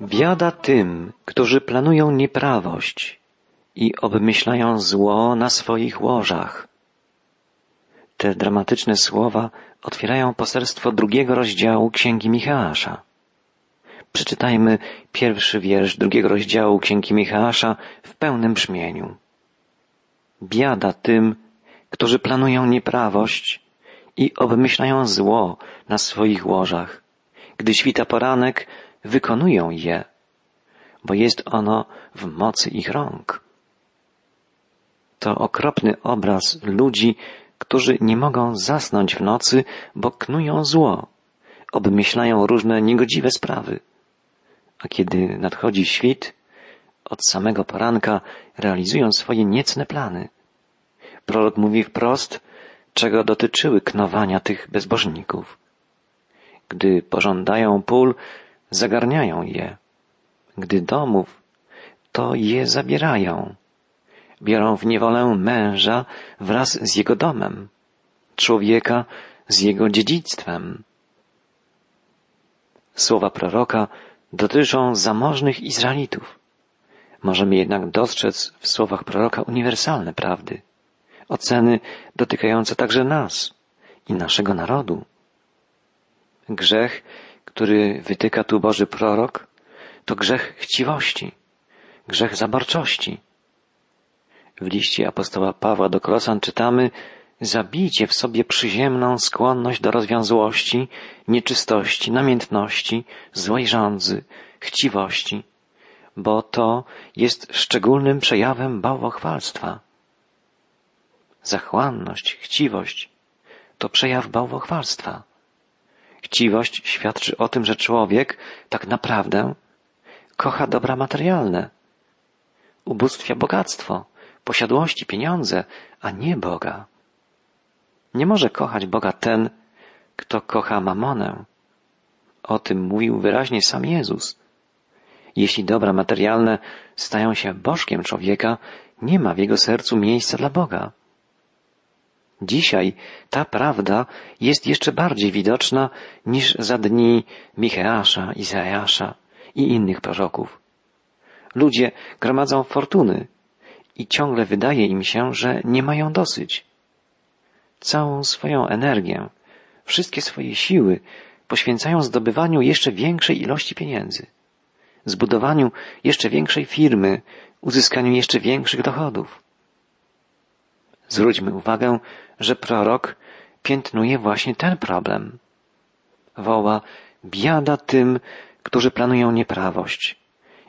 Biada tym, którzy planują nieprawość i obmyślają zło na swoich łożach. Te dramatyczne słowa otwierają poselstwo drugiego rozdziału Księgi Micheasza. Przeczytajmy pierwszy wiersz drugiego rozdziału Księgi Micheasza w pełnym brzmieniu. Biada tym, którzy planują nieprawość i obmyślają zło na swoich łożach. Gdy świta poranek, wykonują je, bo jest ono w mocy ich rąk. To okropny obraz ludzi, którzy nie mogą zasnąć w nocy, bo knują zło, obmyślają różne niegodziwe sprawy. A kiedy nadchodzi świt, od samego poranka realizują swoje niecne plany. Prorok mówi wprost, czego dotyczyły knowania tych bezbożników. Gdy pożądają pól, zagarniają je. Gdy domów, to je zabierają. Biorą w niewolę męża wraz z jego domem, człowieka z jego dziedzictwem. Słowa proroka dotyczą zamożnych Izraelitów. Możemy jednak dostrzec w słowach proroka uniwersalne prawdy, oceny dotykające także nas i naszego narodu. Grzech który wytyka tu Boży prorok, to grzech chciwości, grzech zaborczości. W liście apostoła Pawła do Kolosan czytamy Zabijcie w sobie przyziemną skłonność do rozwiązłości, nieczystości, namiętności, złej rządzy, chciwości, bo to jest szczególnym przejawem bałwochwalstwa. Zachłanność, chciwość to przejaw bałwochwalstwa. Chciwość świadczy o tym, że człowiek tak naprawdę kocha dobra materialne, ubóstwia bogactwo, posiadłości, pieniądze, a nie Boga. Nie może kochać Boga ten, kto kocha mamonę. O tym mówił wyraźnie sam Jezus. Jeśli dobra materialne stają się bożkiem człowieka, nie ma w jego sercu miejsca dla Boga. Dzisiaj ta prawda jest jeszcze bardziej widoczna niż za dni Micheasza, Izajasza i innych proroków. Ludzie gromadzą fortuny i ciągle wydaje im się, że nie mają dosyć. Całą swoją energię, wszystkie swoje siły poświęcają zdobywaniu jeszcze większej ilości pieniędzy, zbudowaniu jeszcze większej firmy, uzyskaniu jeszcze większych dochodów. Zwróćmy uwagę, że prorok piętnuje właśnie ten problem. Woła biada tym, którzy planują nieprawość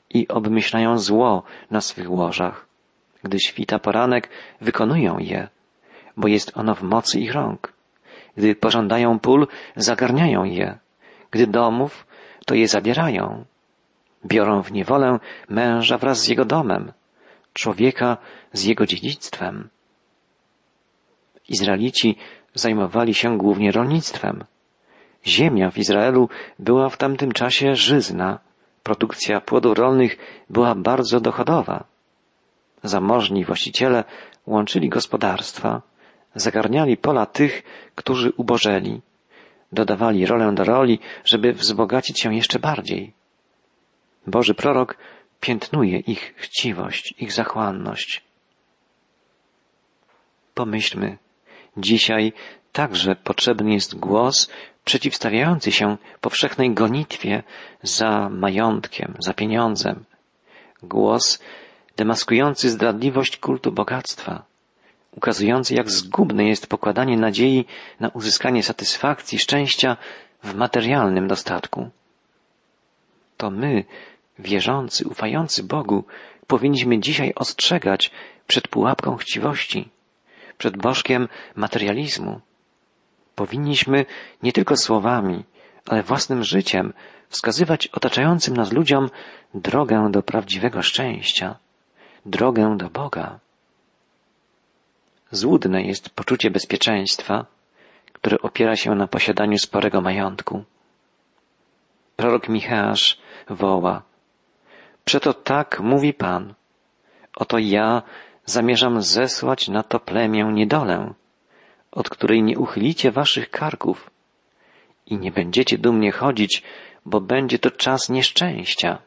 i obmyślają zło na swych łożach. Gdy świta poranek, wykonują je, bo jest ono w mocy ich rąk. Gdy pożądają pól, zagarniają je. Gdy domów, to je zabierają. Biorą w niewolę męża wraz z jego domem, człowieka z jego dziedzictwem. Izraelici zajmowali się głównie rolnictwem. Ziemia w Izraelu była w tamtym czasie żyzna. Produkcja płodów rolnych była bardzo dochodowa. Zamożni właściciele łączyli gospodarstwa, zagarniali pola tych, którzy ubożeli, dodawali rolę do roli, żeby wzbogacić się jeszcze bardziej. Boży prorok piętnuje ich chciwość, ich zachłanność. Pomyślmy, Dzisiaj także potrzebny jest głos przeciwstawiający się powszechnej gonitwie za majątkiem, za pieniądzem. Głos demaskujący zdradliwość kultu bogactwa, ukazujący jak zgubne jest pokładanie nadziei na uzyskanie satysfakcji, szczęścia w materialnym dostatku. To my, wierzący, ufający Bogu, powinniśmy dzisiaj ostrzegać przed pułapką chciwości, przed bożkiem materializmu. Powinniśmy nie tylko słowami, ale własnym życiem wskazywać otaczającym nas ludziom drogę do prawdziwego szczęścia, drogę do Boga. Złudne jest poczucie bezpieczeństwa, które opiera się na posiadaniu sporego majątku. Prorok Michasz woła, Przeto tak mówi Pan, oto ja zamierzam zesłać na to plemię niedolę, od której nie uchylicie waszych karków i nie będziecie dumnie chodzić, bo będzie to czas nieszczęścia.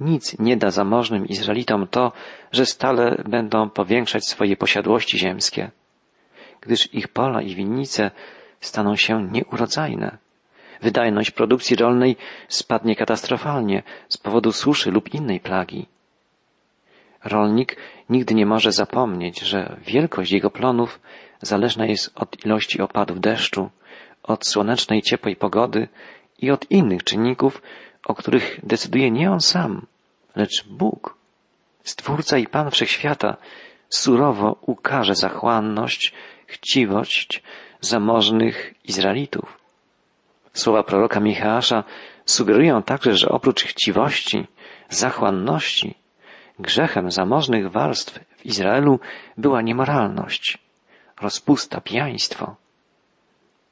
Nic nie da zamożnym Izraelitom to, że stale będą powiększać swoje posiadłości ziemskie, gdyż ich pola i winnice staną się nieurodzajne. Wydajność produkcji rolnej spadnie katastrofalnie z powodu suszy lub innej plagi. Rolnik nigdy nie może zapomnieć, że wielkość jego plonów zależna jest od ilości opadów deszczu, od słonecznej, ciepłej pogody i od innych czynników, o których decyduje nie on sam, lecz Bóg. Stwórca i Pan Wszechświata surowo ukaże zachłanność, chciwość zamożnych Izraelitów. Słowa proroka Michała sugerują także, że oprócz chciwości, zachłanności, grzechem zamożnych warstw w Izraelu była niemoralność, rozpusta, pijaństwo.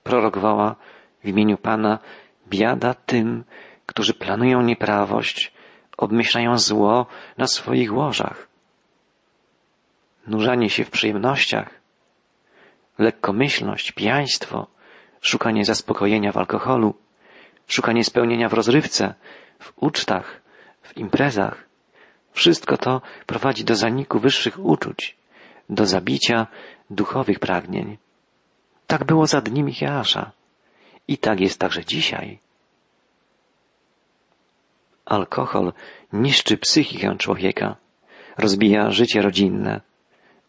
Prorok woła w imieniu Pana biada tym, którzy planują nieprawość, obmyślają zło na swoich łożach. Nurzanie się w przyjemnościach, lekkomyślność, pijaństwo, szukanie zaspokojenia w alkoholu, szukanie spełnienia w rozrywce, w ucztach, w imprezach. Wszystko to prowadzi do zaniku wyższych uczuć, do zabicia duchowych pragnień. Tak było za dni Micheasza i tak jest także dzisiaj. Alkohol niszczy psychikę człowieka, rozbija życie rodzinne,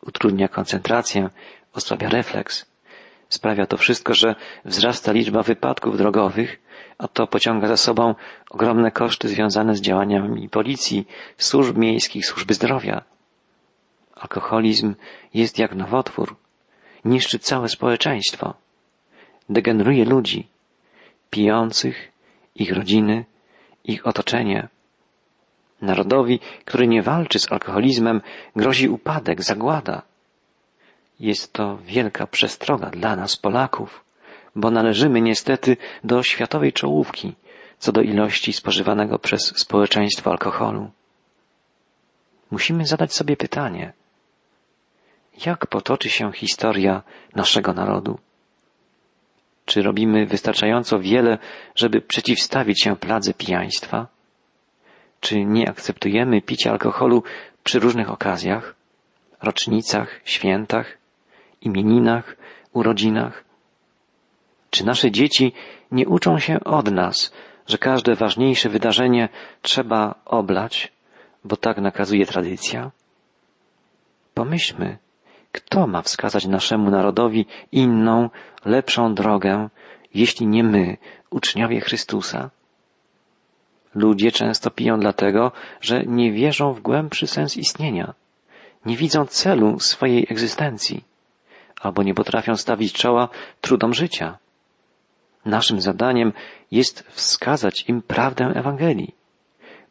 utrudnia koncentrację, osłabia refleks. Sprawia to wszystko, że wzrasta liczba wypadków drogowych, a to pociąga za sobą ogromne koszty związane z działaniami policji, służb miejskich, służby zdrowia. Alkoholizm jest jak nowotwór. Niszczy całe społeczeństwo. Degeneruje ludzi, pijących, ich rodziny, ich otoczenie. Narodowi, który nie walczy z alkoholizmem, grozi upadek, zagłada. Jest to wielka przestroga dla nas, Polaków, bo należymy niestety do światowej czołówki co do ilości spożywanego przez społeczeństwo alkoholu. Musimy zadać sobie pytanie, jak potoczy się historia naszego narodu? Czy robimy wystarczająco wiele, żeby przeciwstawić się pladze pijaństwa? Czy nie akceptujemy picia alkoholu przy różnych okazjach, rocznicach, świętach, imieninach, urodzinach? Czy nasze dzieci nie uczą się od nas, że każde ważniejsze wydarzenie trzeba oblać, bo tak nakazuje tradycja? Pomyślmy, kto ma wskazać naszemu narodowi inną, lepszą drogę, jeśli nie my, uczniowie Chrystusa? Ludzie często piją dlatego, że nie wierzą w głębszy sens istnienia, nie widzą celu swojej egzystencji, albo nie potrafią stawić czoła trudom życia. Naszym zadaniem jest wskazać im prawdę Ewangelii,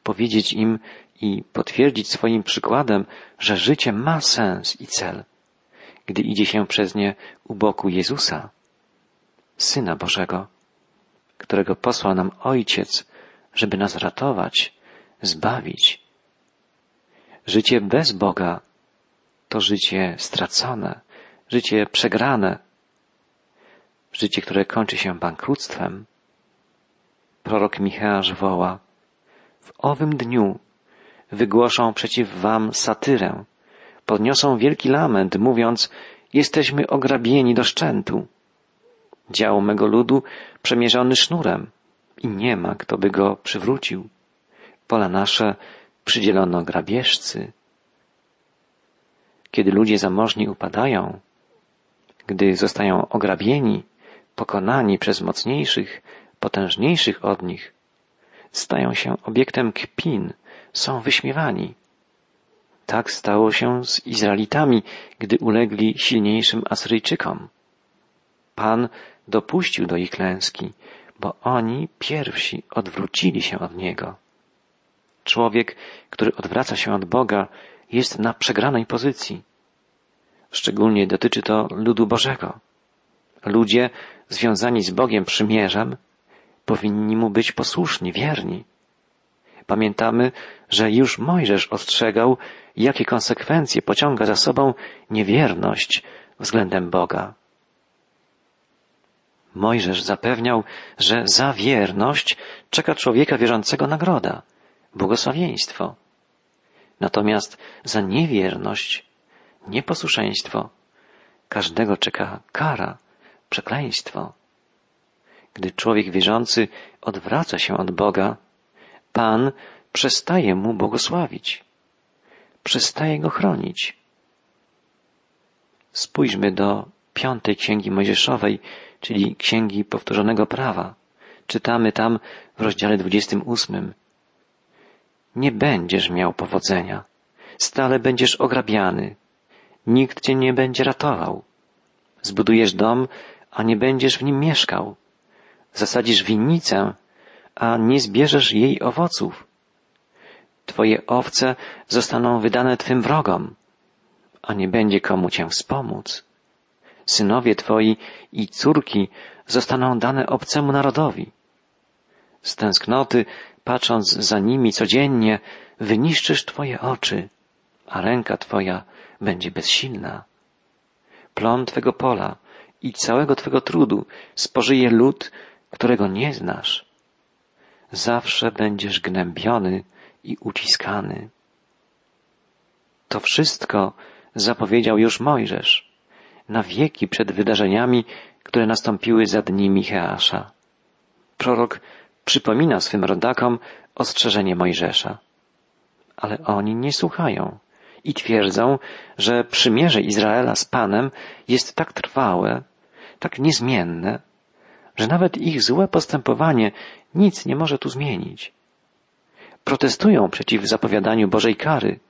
powiedzieć im i potwierdzić swoim przykładem, że życie ma sens i cel gdy idzie się przez nie u boku Jezusa, Syna Bożego, którego posłał nam Ojciec, żeby nas ratować, zbawić. Życie bez Boga to życie stracone, życie przegrane, życie, które kończy się bankructwem. Prorok Micheasz woła, w owym dniu wygłoszą przeciw wam satyrę, podniosą wielki lament, mówiąc, jesteśmy ograbieni do szczętu. Dział mego ludu przemierzony sznurem i nie ma, kto by go przywrócił. Pola nasze przydzielono grabieżcy. Kiedy ludzie zamożni upadają, gdy zostają ograbieni, pokonani przez mocniejszych, potężniejszych od nich, stają się obiektem kpin, są wyśmiewani. Tak stało się z Izraelitami, gdy ulegli silniejszym Asyryjczykom. Pan dopuścił do ich klęski, bo oni pierwsi odwrócili się od Niego. Człowiek, który odwraca się od Boga, jest na przegranej pozycji. Szczególnie dotyczy to ludu Bożego. Ludzie związani z Bogiem przymierzem powinni mu być posłuszni, wierni. Pamiętamy, że już Mojżesz ostrzegał, jakie konsekwencje pociąga za sobą niewierność względem Boga. Mojżesz zapewniał, że za wierność czeka człowieka wierzącego nagroda, błogosławieństwo. Natomiast za niewierność, nieposłuszeństwo każdego czeka kara, przekleństwo. Gdy człowiek wierzący odwraca się od Boga, Pan przestaje mu błogosławić, przestaje go chronić. Spójrzmy do piątej księgi Mojżeszowej, czyli księgi powtórzonego prawa. Czytamy tam w rozdziale 28. Nie będziesz miał powodzenia, stale będziesz ograbiany, nikt cię nie będzie ratował. Zbudujesz dom, a nie będziesz w nim mieszkał. Zasadzisz winnicę, a nie zbierzesz jej owoców. Twoje owce zostaną wydane Twym wrogom, a nie będzie komu Cię wspomóc. Synowie Twoi i córki zostaną dane obcemu narodowi. Z tęsknoty, patrząc za nimi codziennie, wyniszczysz Twoje oczy, a ręka Twoja będzie bezsilna. Plon Twego pola i całego Twego trudu spożyje lud, którego nie znasz. Zawsze będziesz gnębiony i uciskany. To wszystko zapowiedział już Mojżesz na wieki przed wydarzeniami, które nastąpiły za dni Micheasza. Prorok przypomina swym rodakom ostrzeżenie Mojżesza. Ale oni nie słuchają i twierdzą, że przymierze Izraela z Panem jest tak trwałe, tak niezmienne, że nawet ich złe postępowanie nic nie może tu zmienić. Protestują przeciw zapowiadaniu Bożej kary,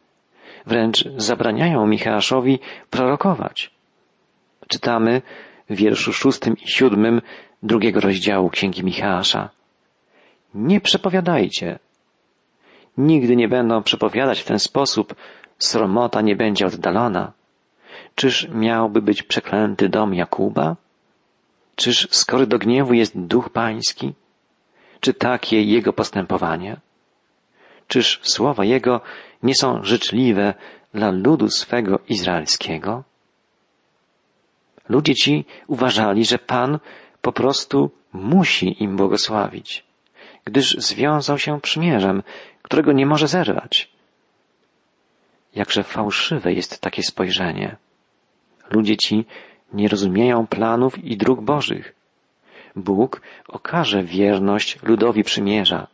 wręcz zabraniają Micheaszowi prorokować. Czytamy w wierszu szóstym i siódmym drugiego rozdziału Księgi Micheasza. Nie przepowiadajcie. Nigdy nie będą przepowiadać w ten sposób, sromota nie będzie oddalona. Czyż miałby być przeklęty dom Jakuba? Czyż skory do gniewu jest duch pański? Czy takie jego postępowanie? Czyż słowa jego nie są życzliwe dla ludu swego izraelskiego? Ludzie ci uważali, że Pan po prostu musi im błogosławić, gdyż związał się przymierzem, którego nie może zerwać. Jakże fałszywe jest takie spojrzenie. Ludzie ci nie rozumieją planów i dróg Bożych. Bóg okaże wierność ludowi przymierza,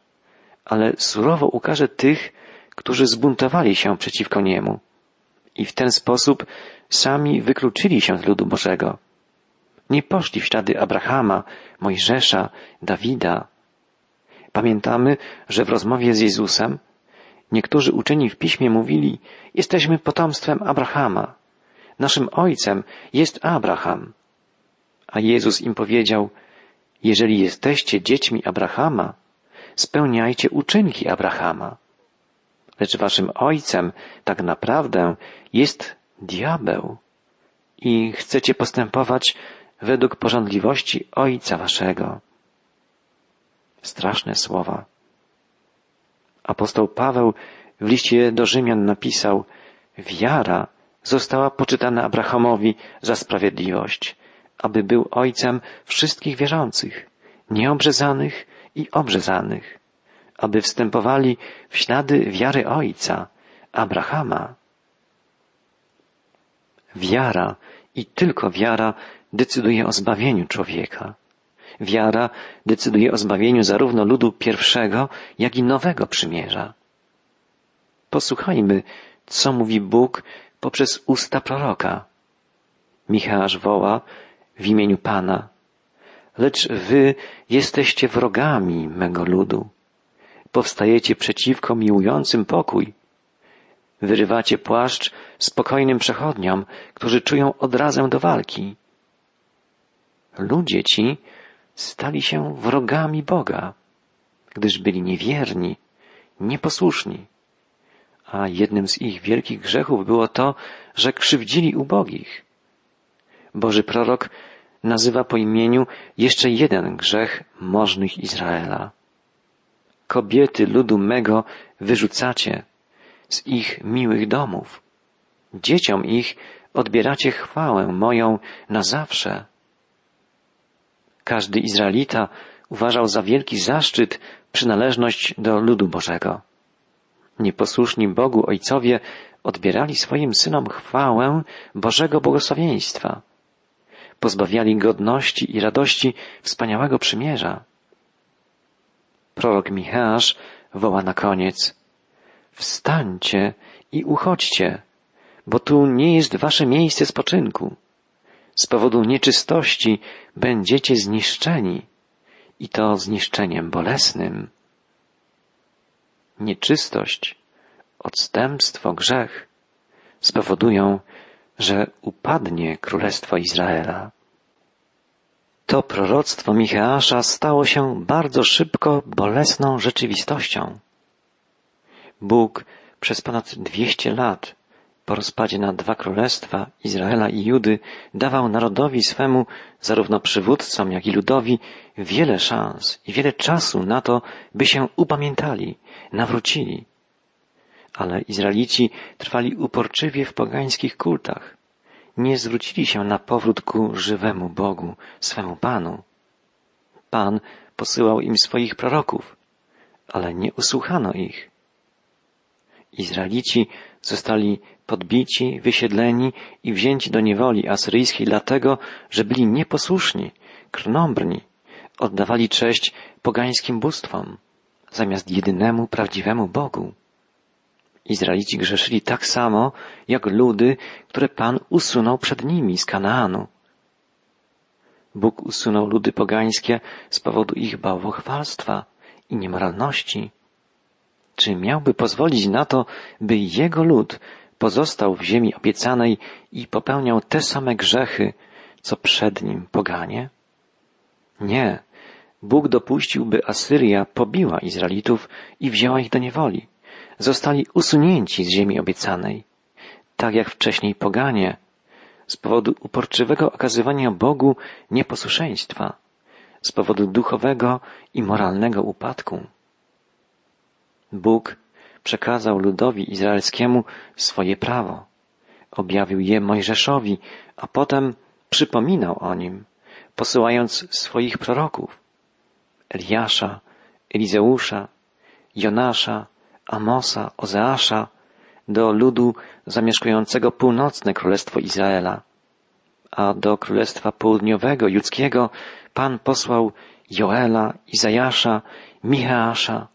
ale surowo ukaże tych, którzy zbuntowali się przeciwko niemu i w ten sposób sami wykluczyli się z ludu Bożego. Nie poszli w ślady Abrahama, Mojżesza, Dawida. Pamiętamy, że w rozmowie z Jezusem niektórzy uczeni w piśmie mówili, jesteśmy potomstwem Abrahama. Naszym ojcem jest Abraham. A Jezus im powiedział, jeżeli jesteście dziećmi Abrahama, spełniajcie uczynki Abrahama. Lecz waszym ojcem tak naprawdę jest diabeł i chcecie postępować według porządliwości ojca waszego. Straszne słowa. Apostoł Paweł w liście do Rzymian napisał, wiara została poczytana Abrahamowi za sprawiedliwość, aby był ojcem wszystkich wierzących, nieobrzezanych i obrzezanych, aby wstępowali w ślady wiary ojca, Abrahama. Wiara i tylko wiara decyduje o zbawieniu człowieka. Wiara decyduje o zbawieniu zarówno ludu pierwszego, jak i nowego przymierza. Posłuchajmy, co mówi Bóg poprzez usta proroka. Michałasz woła w imieniu Pana, lecz wy jesteście wrogami mego ludu. Powstajecie przeciwko miłującym pokój. Wyrywacie płaszcz spokojnym przechodniom, którzy czują odrazę do walki. Ludzie ci stali się wrogami Boga, gdyż byli niewierni, nieposłuszni a jednym z ich wielkich grzechów było to, że krzywdzili ubogich. Boży prorok nazywa po imieniu jeszcze jeden grzech możnych Izraela. Kobiety ludu mego wyrzucacie z ich miłych domów. Dzieciom ich odbieracie chwałę moją na zawsze. Każdy Izraelita uważał za wielki zaszczyt przynależność do ludu Bożego. Nieposłuszni Bogu ojcowie odbierali swoim synom chwałę Bożego błogosławieństwa. Pozbawiali godności i radości wspaniałego przymierza. Prorok Micheasz woła na koniec Wstańcie i uchodźcie, bo tu nie jest wasze miejsce spoczynku. Z powodu nieczystości będziecie zniszczeni i to zniszczeniem bolesnym. Nieczystość, odstępstwo, grzech spowodują, że upadnie Królestwo Izraela. To proroctwo Micheasza stało się bardzo szybko bolesną rzeczywistością. Bóg przez ponad dwieście lat po rozpadzie na dwa królestwa, Izraela i Judy, dawał narodowi swemu, zarówno przywódcom, jak i ludowi, wiele szans i wiele czasu na to, by się upamiętali, nawrócili. Ale Izraelici trwali uporczywie w pogańskich kultach. Nie zwrócili się na powrót ku żywemu Bogu, swemu Panu. Pan posyłał im swoich proroków, ale nie usłuchano ich. Izraelici zostali podbici, wysiedleni i wzięci do niewoli asyryjskiej dlatego, że byli nieposłuszni, krnąbrni, oddawali cześć pogańskim bóstwom, zamiast jedynemu prawdziwemu Bogu. Izraelici grzeszyli tak samo, jak ludy, które Pan usunął przed nimi z Kanaanu. Bóg usunął ludy pogańskie z powodu ich bałwochwalstwa i niemoralności. Czy miałby pozwolić na to, by jego lud pozostał w ziemi obiecanej i popełniał te same grzechy, co przed nim poganie? Nie. Bóg dopuścił, by Asyria pobiła Izraelitów i wzięła ich do niewoli. Zostali usunięci z ziemi obiecanej. Tak jak wcześniej poganie, z powodu uporczywego okazywania Bogu nieposłuszeństwa, z powodu duchowego i moralnego upadku. Bóg przekazał ludowi izraelskiemu swoje prawo. Objawił je Mojżeszowi, a potem przypominał o nim, posyłając swoich proroków. Eliasza, Elizeusza, Jonasza, Amosa, Ozeasza do ludu zamieszkującego północne królestwo Izraela, a do królestwa południowego, judzkiego, Pan posłał Joela, Izajasza, Micheasza,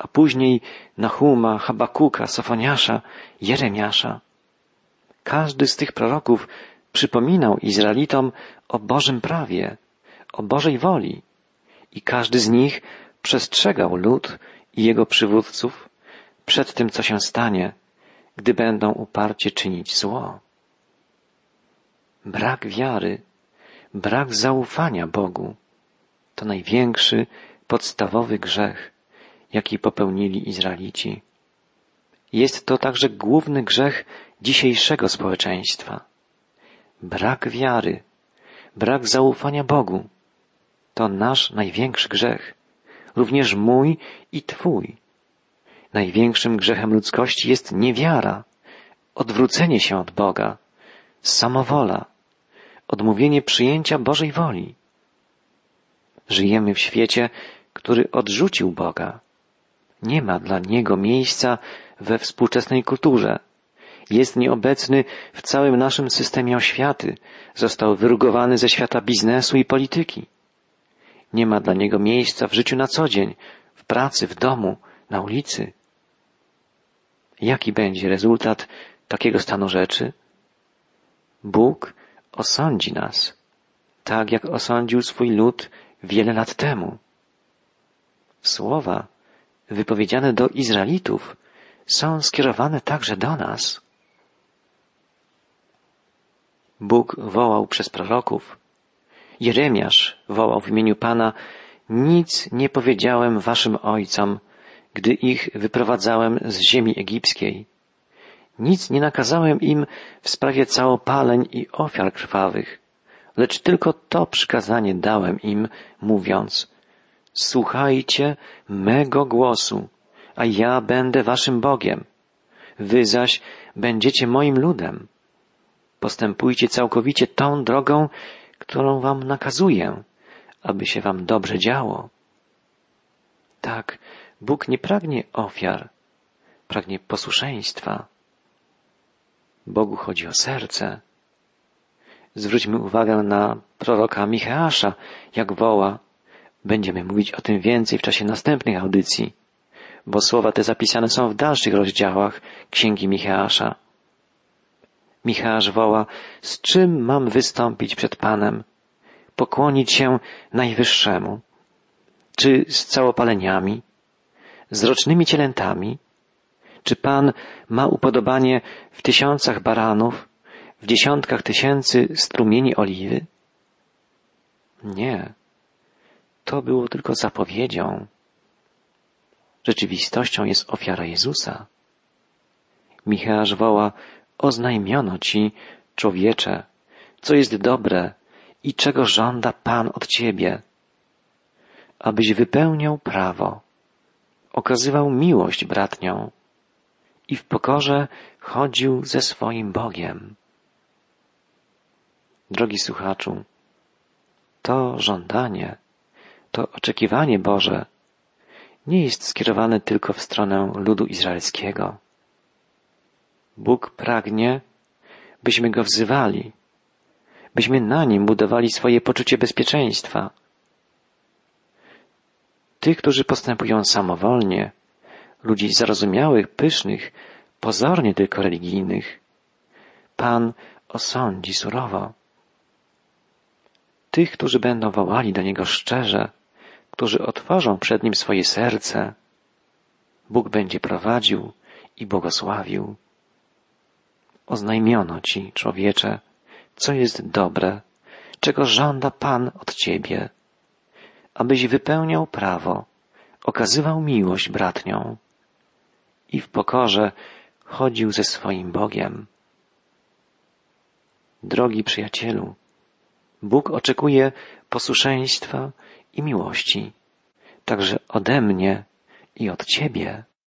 a później Nahuma, Habakuka, Sofoniasza, Jeremiasza. Każdy z tych proroków przypominał Izraelitom o Bożym prawie, o Bożej woli i każdy z nich przestrzegał lud i jego przywódców przed tym, co się stanie, gdy będą uparcie czynić zło. Brak wiary, brak zaufania Bogu to największy, podstawowy grzech, jaki popełnili Izraelici. Jest to także główny grzech dzisiejszego społeczeństwa. Brak wiary, brak zaufania Bogu to nasz największy grzech, również mój i Twój. Największym grzechem ludzkości jest niewiara, odwrócenie się od Boga, samowola, odmówienie przyjęcia Bożej woli. Żyjemy w świecie, który odrzucił Boga, nie ma dla niego miejsca we współczesnej kulturze. Jest nieobecny w całym naszym systemie oświaty. Został wyrugowany ze świata biznesu i polityki. Nie ma dla niego miejsca w życiu na co dzień, w pracy, w domu, na ulicy. Jaki będzie rezultat takiego stanu rzeczy? Bóg osądzi nas, tak jak osądził swój lud wiele lat temu. Słowa wypowiedziane do Izraelitów są skierowane także do nas. Bóg wołał przez proroków. Jeremiasz wołał w imieniu Pana, nic nie powiedziałem waszym ojcom, gdy ich wyprowadzałem z ziemi egipskiej. Nic nie nakazałem im w sprawie całopaleń i ofiar krwawych, lecz tylko to przykazanie dałem im, mówiąc, Słuchajcie mego głosu, a ja będę waszym Bogiem. Wy zaś będziecie moim ludem. Postępujcie całkowicie tą drogą, którą wam nakazuję, aby się wam dobrze działo. Tak, Bóg nie pragnie ofiar, pragnie posłuszeństwa. Bogu chodzi o serce. Zwróćmy uwagę na proroka Micheasza, jak woła. Będziemy mówić o tym więcej w czasie następnych audycji, bo słowa te zapisane są w dalszych rozdziałach Księgi Micheasza. Micheasz woła, z czym mam wystąpić przed Panem? Pokłonić się Najwyższemu? Czy z całopaleniami? Z rocznymi cielętami? Czy Pan ma upodobanie w tysiącach baranów, w dziesiątkach tysięcy strumieni oliwy? Nie. To było tylko zapowiedzią. Rzeczywistością jest ofiara Jezusa. Michałasz woła, oznajmiono ci, człowiecze, co jest dobre i czego żąda Pan od ciebie, abyś wypełniał prawo, okazywał miłość bratnią i w pokorze chodził ze swoim Bogiem. Drogi słuchaczu, to żądanie, to oczekiwanie Boże nie jest skierowane tylko w stronę ludu izraelskiego. Bóg pragnie, byśmy Go wzywali, byśmy na Nim budowali swoje poczucie bezpieczeństwa. Tych, którzy postępują samowolnie, ludzi zarozumiałych, pysznych, pozornie tylko religijnych, Pan osądzi surowo. Tych, którzy będą wołali do Niego szczerze, którzy otworzą przed Nim swoje serce, Bóg będzie prowadził i błogosławił. Oznajmiono Ci, człowiecze, co jest dobre, czego żąda Pan od Ciebie, abyś wypełniał prawo, okazywał miłość bratnią i w pokorze chodził ze swoim Bogiem. Drogi przyjacielu, Bóg oczekuje posłuszeństwa i miłości, także ode mnie i od Ciebie.